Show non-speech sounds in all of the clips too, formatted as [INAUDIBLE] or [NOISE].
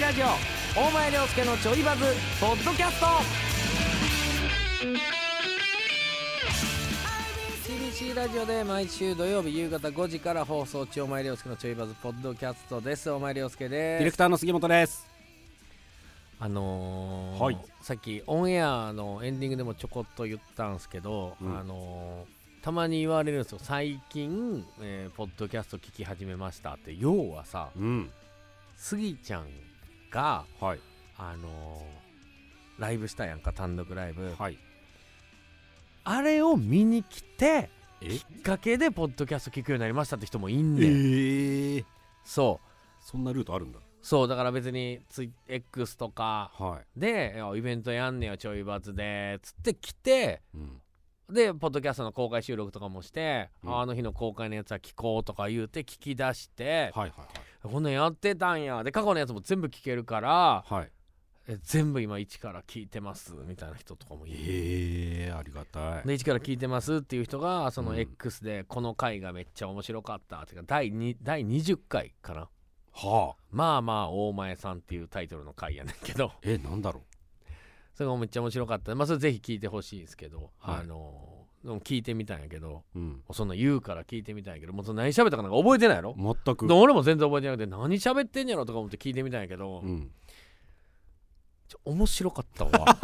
ラジオ大前涼介のちょいバズポッドキャスト。TBC ラジオで毎週土曜日夕方5時から放送中大前涼介のちょいバズポッドキャストです。大前涼介ディレですクターの杉本です。あのーはい。さっきオンエアのエンディングでもちょこっと言ったんですけど、うん。あのーたまに言われるんですよ。最近、えーポッドキャスト聞き始めましたって。要はさうん。スギちゃんがはい。あのーライブしたやんか単独ライブ。はい。あれを見に来てえ？きっかけでポッドキャスト聞くようになりましたって人もいんえねん、ー、そう。そんなルートあるんだ。そうだから別にツイ X とかはい、でいやイベントやんねやちょいバズでつって来てうん、でポッドキャストの公開収録とかもして、うん。あの日の公開のやつは聞こうとか言うて聞き出して、はいはいこんなんやってたんや。で過去のやつも全部聞けるからはい。はいえ全部今一から聞いてますみたいな人とかもいる。ええー、ありがたい。で一から聞いてますっていう人がそのうん。X でこの回がめっちゃ面白かった。っていうか第2第20回かな。はあ。まあまあ大前さんっていうタイトルの回やねんけど。えなんだろそれがめっちゃ面白かった。まあそれぜひ聞いてほしいですけど、はい。あのでも聞いてみたんやけどううんそんなん言うから聞いてみたんやけどもうその何喋ったかなんか覚えてないやろ全く。で俺も全然覚えてなくて何喋ってんやろとか思って聞いてみたんやけど、うん。面白かったわ。[LAUGHS]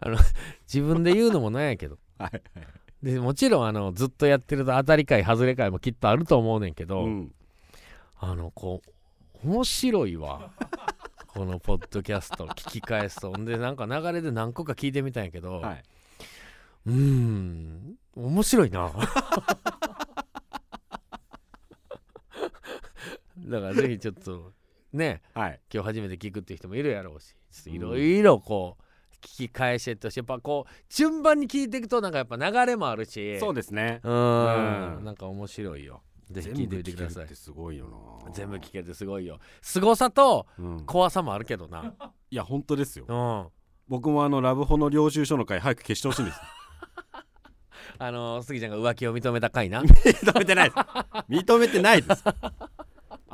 あの自分で言うのもなんやけど。[LAUGHS] はいはい。でもちろんあのずっとやってると当たり会外れ会もきっとあると思うねんけど、うん。あのこう面白いわこのポッドキャスト聞き返すと。でなんか流れで何個か聞いてみたんやけど、はい。うーん面白いな。[LAUGHS] だからぜひちょっとねはい。今日初めて聞くっていう人もいるやろうしいろいろこう聞き返してってやっぱこう順番に聞いていくとなんかやっぱ流れもあるし。そうですね。うん。なんか面白いよぜひ聞いてみてください。聞けるってすごいよな。全部聞けてすごいよ。凄さとうん、怖さもあるけどな。いや本当ですよ。うん。僕もあのラブホの領収書の回早く消してほしいんです。[LAUGHS] あのスギちゃんが浮気を認めた回な。[LAUGHS] 認めてないです。認めてないです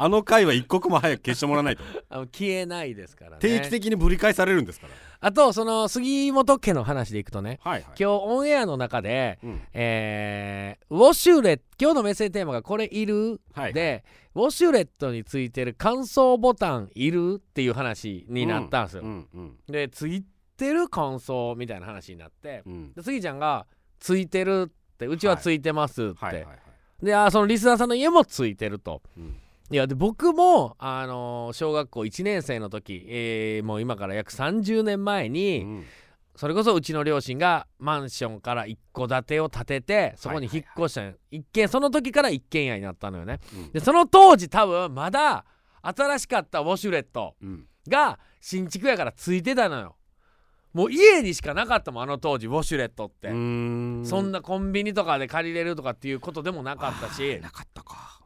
あの回は一刻も早く消してもらわないと。[LAUGHS] あの消えないですからね。定期的にぶり返されるんですから。あとその杉本家の話でいくとね。はいはい。今日オンエアの中でうん。えーウォシュレット今日のメッセージテーマが「これいる?」はいでウォシュレットについてる乾燥ボタンいるっていう話になったんですよ、うんうんでついてる乾燥みたいな話になって。うん。でスギちゃんが「ついてる」って「うちはついてます」って、はいはいはい。であーそのリスナーさんの家もついてると。うんいやで僕も、あのー小学校1年生の時、えーもう今から約30年前に、うん。それこそうちの両親がマンションから一戸建てを建ててそこに引っ越したんよ一軒その時から一軒家になったのよね。うん。でその当時多分まだ新しかったウォシュレットうん。が新築やからついてたのよ。もう家にしかなかったもんあの当時ウォシュレットって、そんなコンビニとかで借りれるとかっていうことでもなかったし。なかったか。確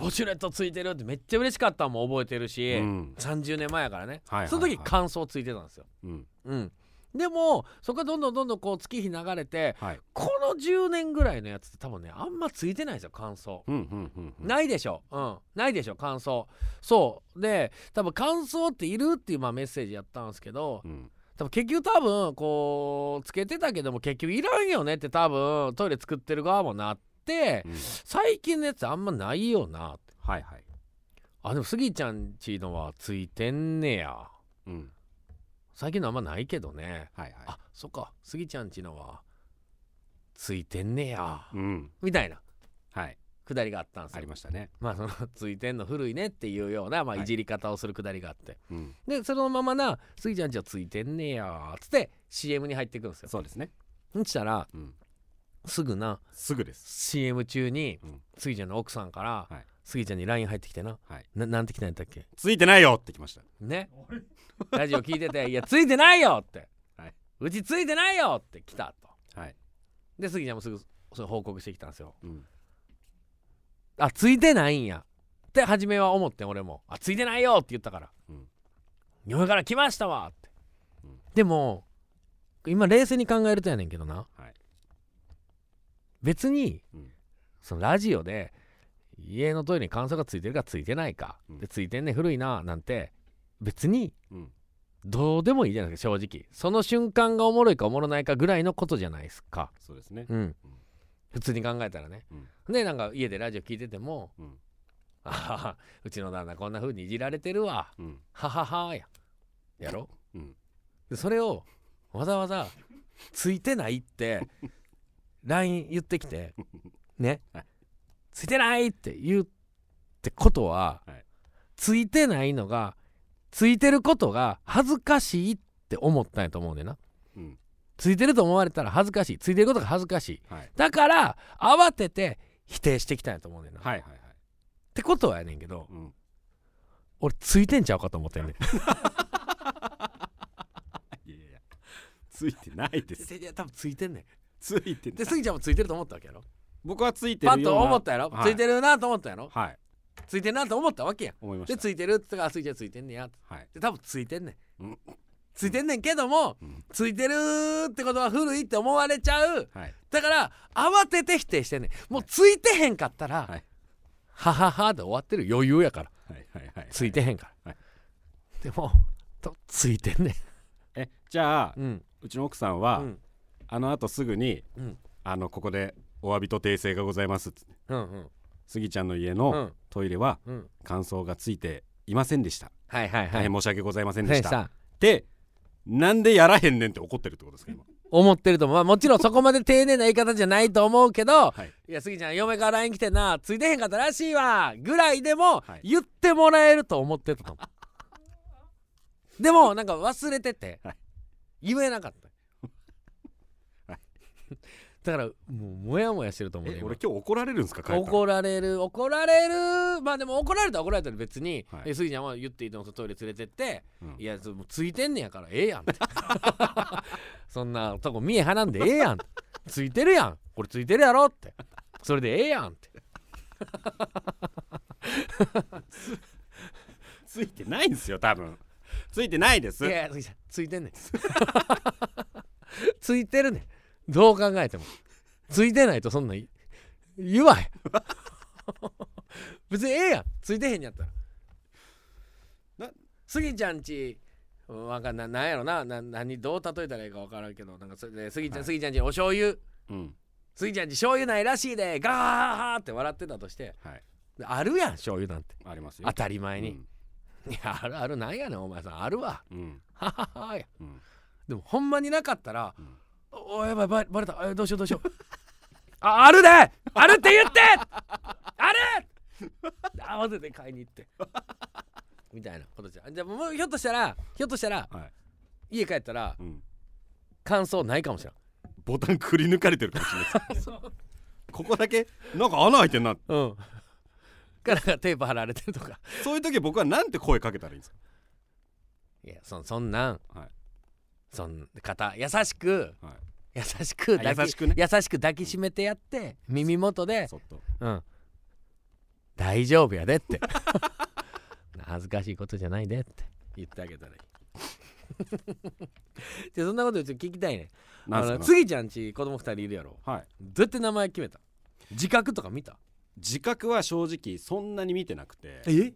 ウォシュレットついてるってめっちゃ嬉しかったのも覚えてるし、うん。30年前やからね、はいはいはい。その時乾燥ついてたんですよ。うん。うん。でもそこからどんどんどんどんこう月日流れてはい。この10年ぐらいのやつって多分ねあんまついてないんですよ乾燥、うんうんうんうん。ないでしょ。うん。ないでしょ乾燥そう。で多分乾燥っているっていうまあメッセージやったんですけどうん。多分結局多分こうつけてたけども結局いらんよねって多分トイレ作ってる側もなってうん最近のやつあんまないよな。ってはいはい。あでもスギちゃんちのはついてんねや。うん。最近のあんまないけどね。はいはい。あそっか。スギちゃんちのはついてんねや。うん。みたいな。はい。くだりがあったんですよ。ありましたね。まあそのついてんの古いねっていうような、まあ、はい。いじり方をするくだりがあって、うん。でそのままな「スギちゃんちはついてんねや」っつって CM に入っていくんですよ。そうですね。そしたらうんすぐなすぐです。CM 中にうん。スギちゃんの奥さんから、はい。スギちゃんに LINE 入ってきてな。はい。ななんて来たんやったっけ？ついてないよってきました。ね。ラジオ聞いてて「いやついてないよ!」って、はい。うちついてないよ!」って来たと。はい。でスギちゃんもすぐそれ報告してきたんですよ。うん。あついてないんやって初めは思ってん俺も。あついてないよって言ったから、うん。嫁から来ましたわって、うん。でも今冷静に考えるとやねんけどな、はい別に、うん。そのラジオで家のトイレに乾燥がついてるかついてないか、うん。でついてんね古いななんて別にうん。どうでもいいじゃないですか正直。その瞬間がおもろいかおもろないかぐらいのことじゃないですか。そうですね。うん。普通に考えたらね、でなんか家でラジオ聞いててもうん。あははうちの旦那こんな風にいじられてるわ。うん。はははや。やろ。うん。でそれをわざわざついてないって [LAUGHS] LINE 言ってきてね、はい。ついてないって言うってことは、はい。ついてないのがついてることが恥ずかしいって思ったんやと思うねんな。うん。ついてると思われたら恥ずかしい。ついてることが恥ずかしい。はい。だから慌てて否定してきたんやと思うねんな、っはいはいはい。てことはやねんけどうん。俺ついてんちゃうかと思ってんねん。[LAUGHS] いやいや。ついてないです。いや多分ついてんねんついてでスギちゃんもついてると思ったわけやろ？僕はついてパッとるような。思ったやろ、はい。ついてるなと思ったやろ？はい。ついてんなと思ったわけやで思いました。ついてるって言ったからあついてるついてんねや。はい。で多分ついてんねん、うん。ついてんねんけども、うん。ついてるってことは古いって思われちゃう。はい。だから慌てて否定してんねん。もうついてへんかったら、はい。はははで終わってる余裕やから。はいはいはいついてへんから、はい。でもとついてんねえじゃあんうん。うちの奥さんはうんあのあとすぐにうん。あのここでお詫びと訂正がございますっつって。うんうん。スギちゃんの家のうん。トイレはうん。乾燥がついていませんでした。はいはいはい。大変申し訳ございませんでした。さでなんでやらへんねんって怒ってるってことですか今。思ってると思う、まあ、もちろんそこまで丁寧な言い方じゃないと思うけど、[LAUGHS] はい。いや、スギちゃん、嫁から LINE 来てんな、ついてへんかったらしいわ、ぐらいでもはい。言ってもらえると思ってたと。思う。でも、なんか忘れててはい、言えなかった。はいだから、もう、もやもやしてると思うね俺今日怒られるんですか怒られる、怒られる、まあでも怒られたら怒られたら別に、はいえスギちゃんは言っていいとトイレ連れてって、うんいや、そもうついてんねやからええやんって。[LAUGHS] そんなとこ見えはらんでええやん。ついてるやん。これついてるやろって。それでええやんって。[LAUGHS] ついてないんですよ多分ついてないですいやついてんねん。[LAUGHS] ついてるねん。どう考えても。ついてないとそんなんい言わへん。別にええやん。ついてへんやったら。なスギちゃんち、うんわかんない。なんやろな。な何どう例えたらいいかわからんけど、なんかそれでスギちゃん、はいスギちゃんちお醤油。うんスギちゃんち醤油ないらしいで、ガーハーって笑ってたとして、はいあるやん、醤油なんて。ありますよ当たり前に。いや、あるあるなんやねん、お前さん。あるわ。うんうんはははや。うんでもほんまになかったら、うんおおやばいバレバレた。えどうしようどうしよう。ああるであるって言って。ある。慌てて買いに行って。みたいなことじゃん。じゃあもうひょっとしたらひょっとしたらはい。家帰ったらうん。感想ないかもしれん。ボタンくり抜かれてるかもしれない。[LAUGHS] ここだけなんか穴開いてんな。うん。からテープ貼られてるとか。そういう時僕はなんて声かけたらいいんですか？いやそそんなん。はいそん方優しくはい。優しく抱きあ優しくね。優しく抱きしめてやって耳元でうん。大丈夫やでって。恥ずかしいことじゃないでって。言ってあげたらいい。[LAUGHS] でそんなこと言うと聞きたいね。あの次ちゃんち子供二人いるやろ。はい。どうやって名前決めた？自覚とか見た？自覚は正直そんなに見てなくて。え？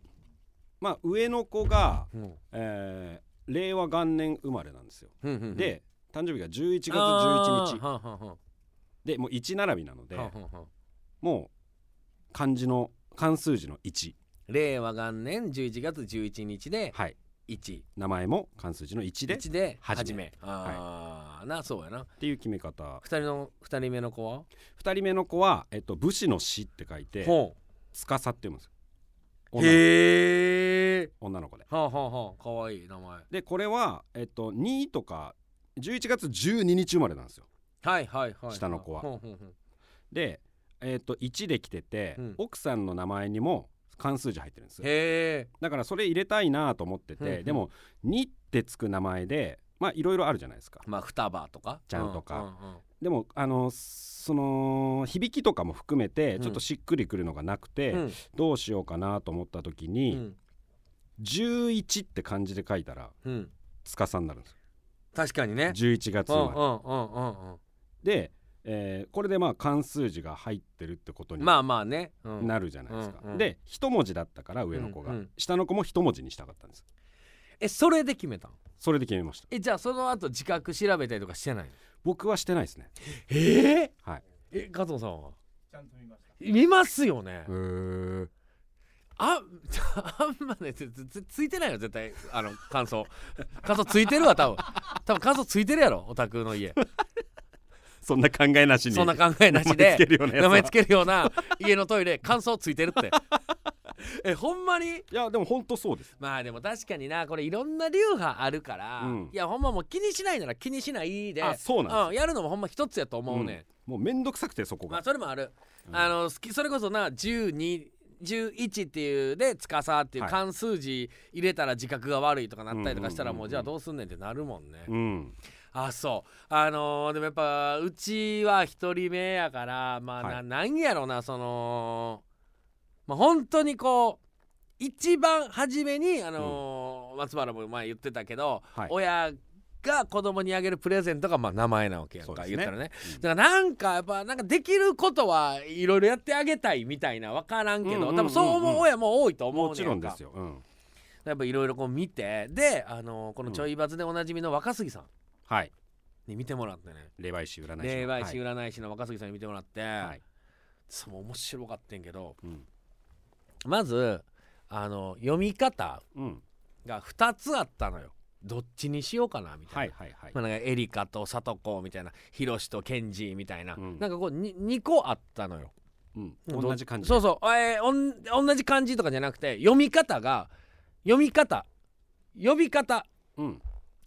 まあ上の子が、うん。えー令和元年生まれなんですよ。うんうんうん。で誕生日が11月11日。でもう1並びなのでもう漢字の漢数字の1令和元年11月11日ではい。1名前も漢数字の1でっ1で始め。ああ、なそうやな。ていう決め方。二人の二人目の子は？2人目の子は、えっと、武士の死って書いてほ司って読むんですへえ女の子で。はあはあはあかわいい名前。でこれは、えっと、2とか11月12日生まれなんですよ。はいはいはい。下の子は。ほんほんほん。で、えっと、1で来てて、うん。奥さんの名前にも漢数字入ってるんですよ。へえだからそれ入れたいなと思ってて、うんうん。でも2ってつく名前でまあいろいろあるじゃないですか。まあ双葉とか。ちゃんとか。うんうんうんでもあのその響きとかも含めてうん。ちょっとしっくりくるのがなくて、うん。どうしようかなと思った時うに、ん11って漢字で書いたらうん。司になるんですよ。確かにね。11月うん生まれで、えーこれでまあ漢数字が入ってるってことにまあまあね、うん。なるじゃないですか、うんうんで一文字だったから上の子が、うんうん。下の子も一文字にしたかったんですえそれで決めたんそれで決めました。えじゃあその後自覚調べたりとかしてないの？僕はしてないですね。ええはい。え加藤さんは？ちゃんと見ました。見ますよね。へー。あ [LAUGHS] あんまねつつついてないよ絶対。あの感想。[LAUGHS] 感想ついてるわ多分。多分感想ついてるやろオタクの家。そんな考えなしに。そんな考えなし名前でつけるようなやつは。名前つけるような家のトイレ感想ついてるって [LAUGHS] えほんまに？いやでも本当そうです。まあでも確かになこれいろんな流派あるから、うん。いやほんまもう気にしないなら気にしないであそうなんうん、やるのもほんま一つやと思うね、もうめんどくさくてそこまあが、それもある、うんあの好きそれこそな12 11っていうで司っていうはい。漢数字入れたら自覚が悪いとかなったりとかしたらうんうんうんうん。もうじゃあどうすんねんってなるもんね、うん。あそう。あのーでもやっぱうちは一人目やからまあな,、はい。なんやろなそのまあ本当にこう一番初めにあのー松原も前言ってたけど、はい。親が子供にあげるプレゼントがまあ名前なわけやんか、ね。言ったらね、うん。だからなんかやっぱなんかできることはいろいろやってあげたいみたいな分からんけど、うんうんうんうん。多分そう思う親も多いと思うねもちろんですよ、うん、やっぱいろいろこう見てであのーこのちょいバズでおなじみの若杉さん。はい。に見てもらってね。霊媒師占い師の。霊媒師はい。占い師の若杉さんに見てもらって、はい。そう面白かったんけどうんまずあの読み方うん。が2つあったのよ。どっちにしようかなみたいな。はいはいはい。まあ、なんかエリカとサトコみたいなヒロシとケンジみたいな、うん。なんかこう 2, 個あったのよ。うん。同じ感じそうそう、えーおん同じ漢字とかじゃなくて読み方が読み方呼び方。うん。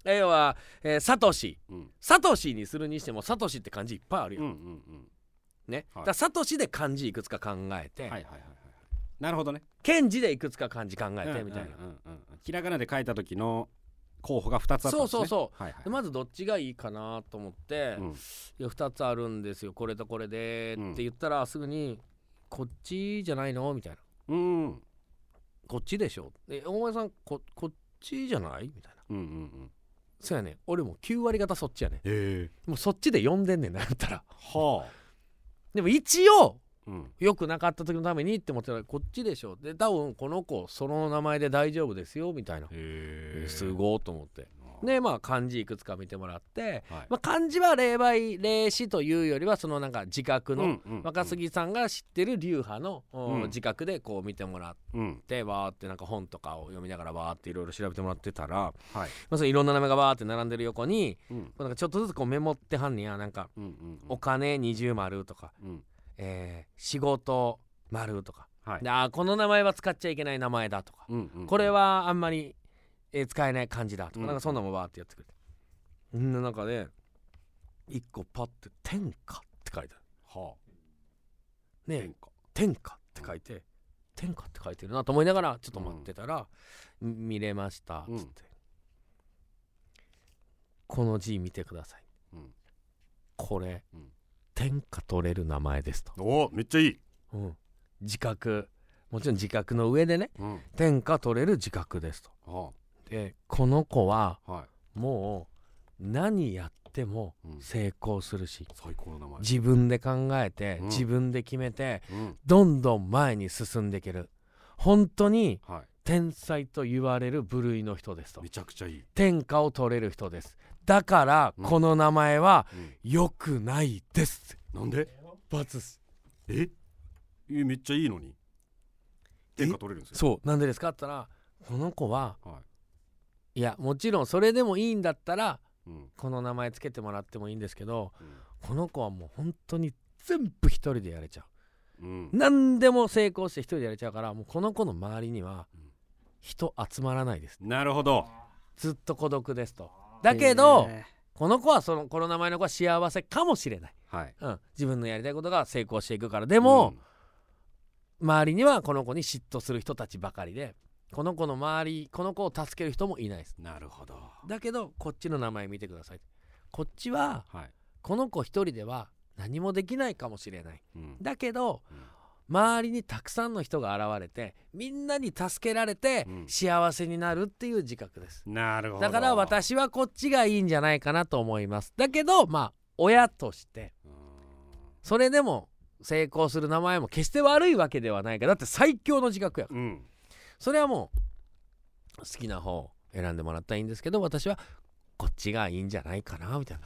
えー要は、えーサトシ。うん。サトシにするにしてもサトシって漢字いっぱいあるよ、うんうんうん。ね、はい。だからサトシで漢字いくつか考えて、はいはいはいはいなるほどね。ケンジでいくつか漢字考えてみたいな、うんうんうん。うんひらがなで書いた時の候補が2つあったんですね。そうそうそう。はいはいでまずどっちがいいかなと思って、うん。いや2つあるんですよ。これとこれでって言ったらすぐに「こっちじゃないの?」みたいな。うん「こっちでしょ」え大前さんここっちじゃない?」みたいな。うんうんうん。そうやね。俺も9割方そっちやね。へえ。もうそっちで呼んでんねんなやったら。はあ。でも一応うん。良くなかった時のためにって思ってたらこっちでしょ。で多分この子その名前で大丈夫ですよみたいな。すごいと思って。でまあ漢字いくつか見てもらって、はい。まあ、漢字は霊媒霊視というよりはそのなんか自覚の、うんうん若杉さんが知ってる流派の、おうん。自覚でこう見てもらっうんてわーってなんか本とかを読みながらわーっていろいろ調べてもらってたら、はい。まあ、そのいろんな名前がわーって並んでる横にうん。こうなんかちょっとずつこうメモってはんねや。なんかうんうん。お金二重丸とか、うんえー仕事丸とか、はい。であーこの名前は使っちゃいけない名前だとか、うんうんこれはあんまり、えー使えない漢字だとか、うんなんかそんなのもわーってやってくれて。んな中で一個パッて「天下」って書いてある。はあ。ね天下。って書いて天下って書いてるなと思いながらちょっと待ってたら、み見れましたっつって、この字見てください、うん。これ、うん天下取れる名前ですと、おおめっちゃいい。うん。自覚。もちろん自覚の上でねうん。天下取れる自覚ですと。はでこの子はあはい。もう何やってもうん。成功するし、最高の名前。自分で考えて、うん。自分で決めてうん。どんどん前に進んでいける。本当には天才と言われる部類の人ですと。いめちゃくちゃいい。天下を取れる人ですだからうん。この名前はうん。良くないです。なんで？罰。すえ？えめっちゃいいのに。天下取れるんですよ。そう。なんでですか？って言ったらこの子ははい。やもちろんそれでもいいんだったらうん。この名前つけてもらってもいいんですけどうん。この子はもう本当に全部一人でやれちゃう。ん。う何でも成功して一人でやれちゃうからもうこの子の周りにはうん。人集まらないです。なるほど。ずっと孤独ですとだけどへこの子はそのこの名前の子は幸せかもしれない、ーはい。うん、自分のやりたいことが成功していくから。でも、周りにはこの子に嫉妬する人たちばかりでこの子の周りこの子を助ける人もいないです。うんなるほど。だけどこっちの名前見てください。こっちははい。この子一人では何もできないかもしれない。うん。だけどうん周りにたくさんの人が現れてみんなに助けられてうん。幸せになるっていう自覚です。なるほど。だから私はこっちがいいんじゃないかなと思います。だけどまあ親としてうん。それでも成功する名前も決して悪いわけではないか。らだって最強の自覚やから。うん。それはもう好きな方を選んでもらったらいいんですけど私はこっちがいいんじゃないかなみたいな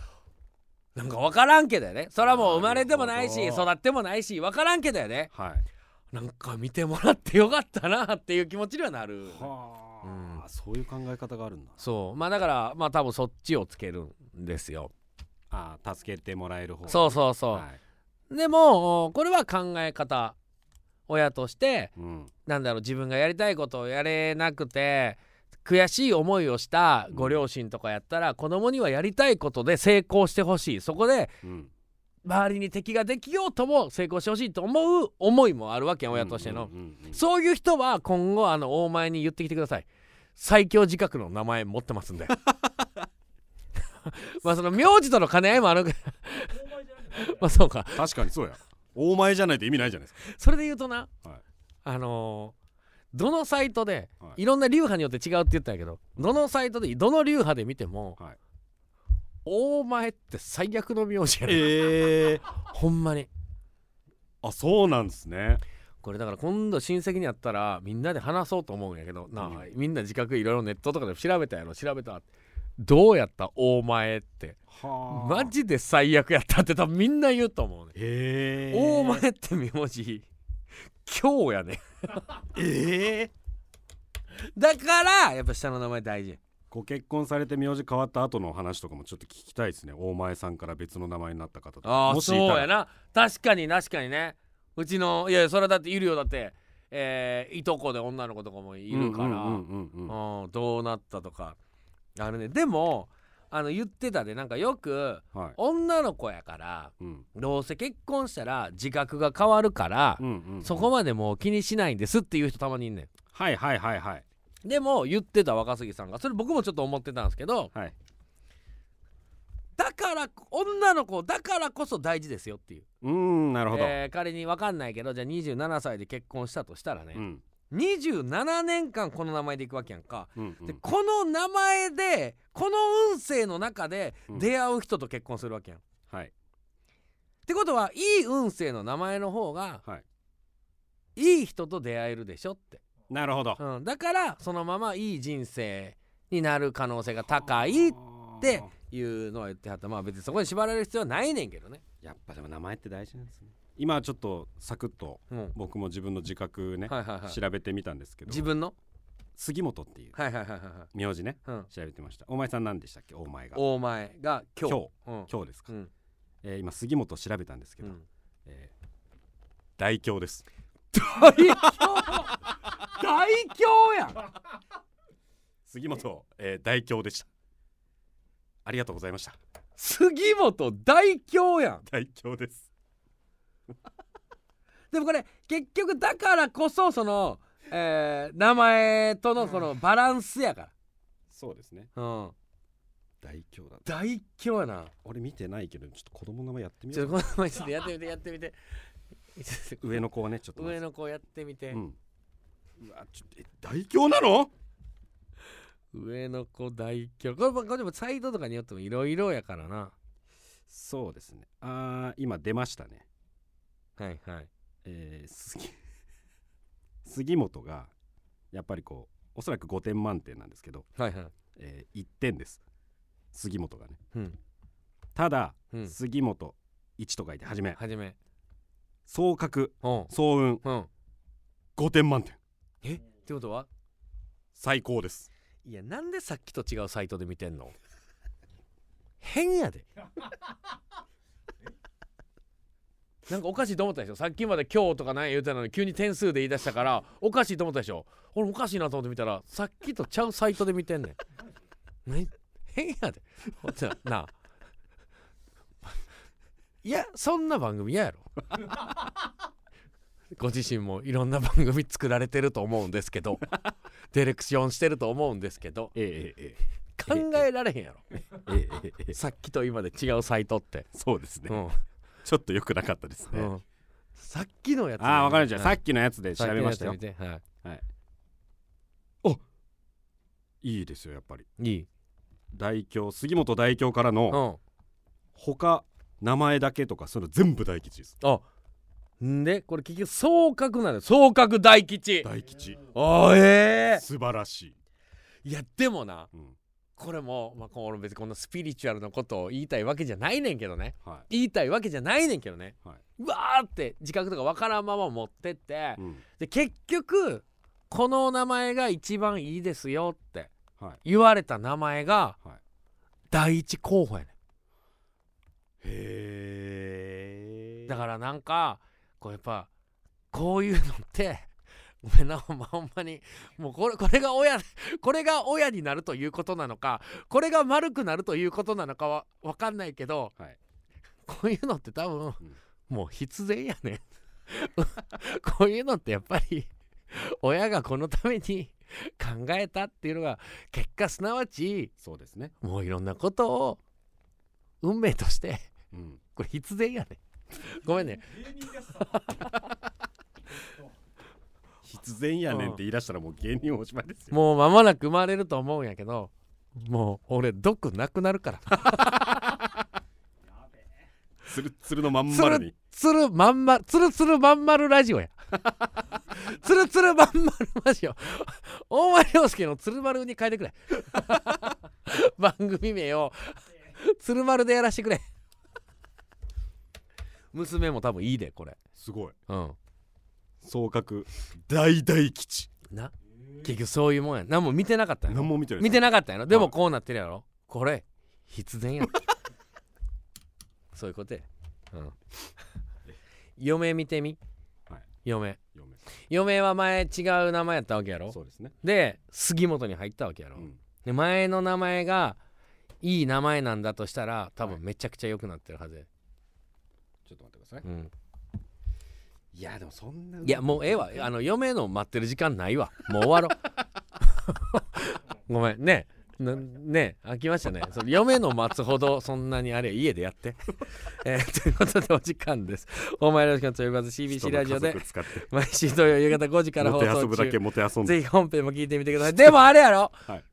なんか分からんけどやね。それはもう生まれてもないし育ってもないし分からんけどやね。はい。なんか見てもらってよかったなっていう気持ちにはなる。はあ、うん。そういう考え方があるんだ。そう。まあだからまあ多分そっちをつけるんですよ。ああ助けてもらえる方そうそうそう、はい。でもこれは考え方親としてうん。なんだろう自分がやりたいことをやれなくて悔しい思いをしたご両親とかやったら、子供にはやりたいことで成功してほしい。そこでうん。周りに敵ができようとも成功してほしいと思う思いもあるわけ親としての、うんうんうん。うんそういう人は今後あの大前に言ってきてください。最強自覚の名前持ってますんで。[LAUGHS] まあその名字との兼ね合いもあるまあそうか。確かにそうや。大前じゃないと意味ないじゃないですか。それで言うとな、はい。あのーどのサイトで、はい。い、ろんな流派によって違うって言ったんやけどどのサイトでどの流派で見ても、はい。大前って最悪の名字やね、ええ。[LAUGHS] ほんまに。あそうなんですね。これだから今度親戚に会ったらみんなで話そうと思うんやけどなあ、うん。みんな自覚いろいろネットとかで調べたやろ調べたどうやった大前って。はマジで最悪やったって多分みんな言うと思うね、ええ。大前って名字今日やね。[LAUGHS] ええ？だからやっぱ下の名前大事。ご結婚されて名字変わった後の話とかもちょっと聞きたいですね。大前さんから別の名前になった方とか。ああもしいたら。そうやな。確かに確かにね。うちのいやそれだっているよだってえーいとこで女の子とかもいるから、うんうんうんうんうん。うんどうなったとか。あるね。でもあの言ってたでなんかよくはい。女の子やからうん。どうせ結婚したら自覚が変わるから、うんうんうん。そこまでもう気にしないんですっていう人たまにいんねん。はいはいはいはい。でも言ってた若杉さんがそれ僕もちょっと思ってたんですけどはい。だから女の子だからこそ大事ですよっていう、うーんなるほど、えー仮に分かんないけどじゃあ27歳で結婚したとしたらね、うん27年間この名前でいくわけやんか、うんうん。でこの名前でこの運勢の中でうん。出会う人と結婚するわけやん。っはい。てことはいい運勢の名前の方がはい。いい人と出会えるでしょって、なるほど。うん、だからそのままいい人生になる可能性が高いっていうのは言ってはった。まあ別にそこに縛られる必要はないねんけどね。やっぱでも名前って大事なんですね今ちょっとサクッとうん。僕も自分の自覚ね、調べてみたんですけど。自分の？杉本っていう名字ね。うん、調べてました。大前さん何でしたっけ？大前が。大前が今日今日ですか、うん。えー今杉本調べたんですけど、大凶です。大凶大凶やん。[LAUGHS] 杉本、えー大凶でした。ありがとうございました。杉本大凶やん。大凶です [LAUGHS] でもこれ結局だからこそその、えー名前とのこのバランスやかそうですね。ら、うん、大凶だ。大凶やな。俺見てないけどちょっと子供の名前やってみちょっとこの前ちょっとやってみてやってみて [LAUGHS] 上の子はねちょっと。上の子やってみて、うん。うわちょっとえ大凶なの？上の子大凶。これもこれでもサイトとかによってもいろいろやからな。そうですね。あー今出ましたねはいはい。えー、杉 [LAUGHS] 杉本がやっぱりこうおそらく5点満点なんですけど、はいはい。えー1点です。杉本がね。うん。ただ、うん。杉本1と書いてはじめ。はじめ。総格うん。総運。うん。5点満点え？ってことは？最高です。いやなんでさっきと違うサイトで見てんの？[LAUGHS] 変やでなんかおかしいと思ったでしょ？さっきまで今日とか何や言うてたのに急に点数で言い出したからおかしいと思ったでしょ？俺おかしいなと思って見たらさっきとちゃうサイトで見てんねん。[LAUGHS] 何？変やで。ほんとなあ。[LAUGHS] いやそんな番組嫌やろ。[LAUGHS] ご自身もいろんな番組作られてると思うんですけどディレクションしてると思うんですけどえええ考えられへんやろ。えええええ。さっきと今で違うサイトって、そうですね、うんちょっと良くなかったですね、うん。さっきのやつ。ああ分かりました。さっっきのやつで調べましたよ。見てはい。い。いですよやっぱり。いい。大凶杉本大凶からのうん。他名前だけとかその全部大吉です。あ。んでこれ結局総格なんだよ。総格大吉。大吉。あえ素晴らしい、いやでもな。うんこれも、まあ、この別にこんなスピリチュアルなことを言いたいわけじゃないねんけどね。は言いたいわけじゃないねんけどね、はい。うわーって自覚とかわからんまま持ってって、うん。で結局この名前が一番いいですよってはい。言われた名前がはい。第一候補やねへえんだからなんかこうやっぱこういうのってごめんなほんまほんまに。もうこれこれが親 [LAUGHS] これが親になるということなのかこれが丸くなるということなのかは分かんないけどはい。こういうのって多分、ん。もう必然やねん。[LAUGHS] こういうのってやっぱり親がこのために考えたっていうのが結果すなわちそうですね。もういろんなことを運命としてうん。これ必然やねん。ごめんね [LAUGHS] 必然やねんって言い出したらもう芸人おしまいですよ。もう間もなく生まれると思うんやけどもう俺毒なくなるから。[LAUGHS] つるつるのまんつる丸に。つるまんまつるつるまんまるラジオや。つるつるまん [LAUGHS] まるラジオ。大前涼介のつるまるに変えてくれ。[LAUGHS] 番組名をつるまるでやらしてくれ。娘も多分いいでこれ。すごい。うん総格大大吉。な結局そういうもんや。何も見てなかったんやろ。何も見てない。見てなかったんやろ。でもはいこうなってるやろ。これ必然や。そういうことや。うん。[LAUGHS] 嫁見てみ、はい。嫁。嫁。嫁は前違う名前やったわけやろ。そうですね。で杉本に入ったわけやろ、うん。で前の名前がいい名前なんだとしたら多分めちゃくちゃ良くなってるはずや、ちょっと待ってください。うん、いやでもそんないやもうええわ。あの嫁の待ってる時間ないわ。もう終わろう。[LAUGHS] ごめん。ね。なね。飽きましたね。その嫁の待つほどそんなにあれ家でやって、えーということでお時間です。お前よろしくと呼ばず CBC ラジオで毎週土曜夕方5時から放送中。ぜひ本編も聞いてみてください。でもあれやろ、はい。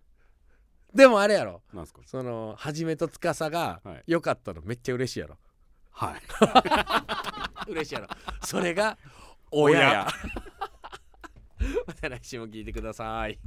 でもあれやろ。なんすか？そのはじめと司がはい。良かったのめっちゃ嬉しいやろはい。[LAUGHS] 嬉しいやろ。それが親や。[LAUGHS] また来週も聞いてください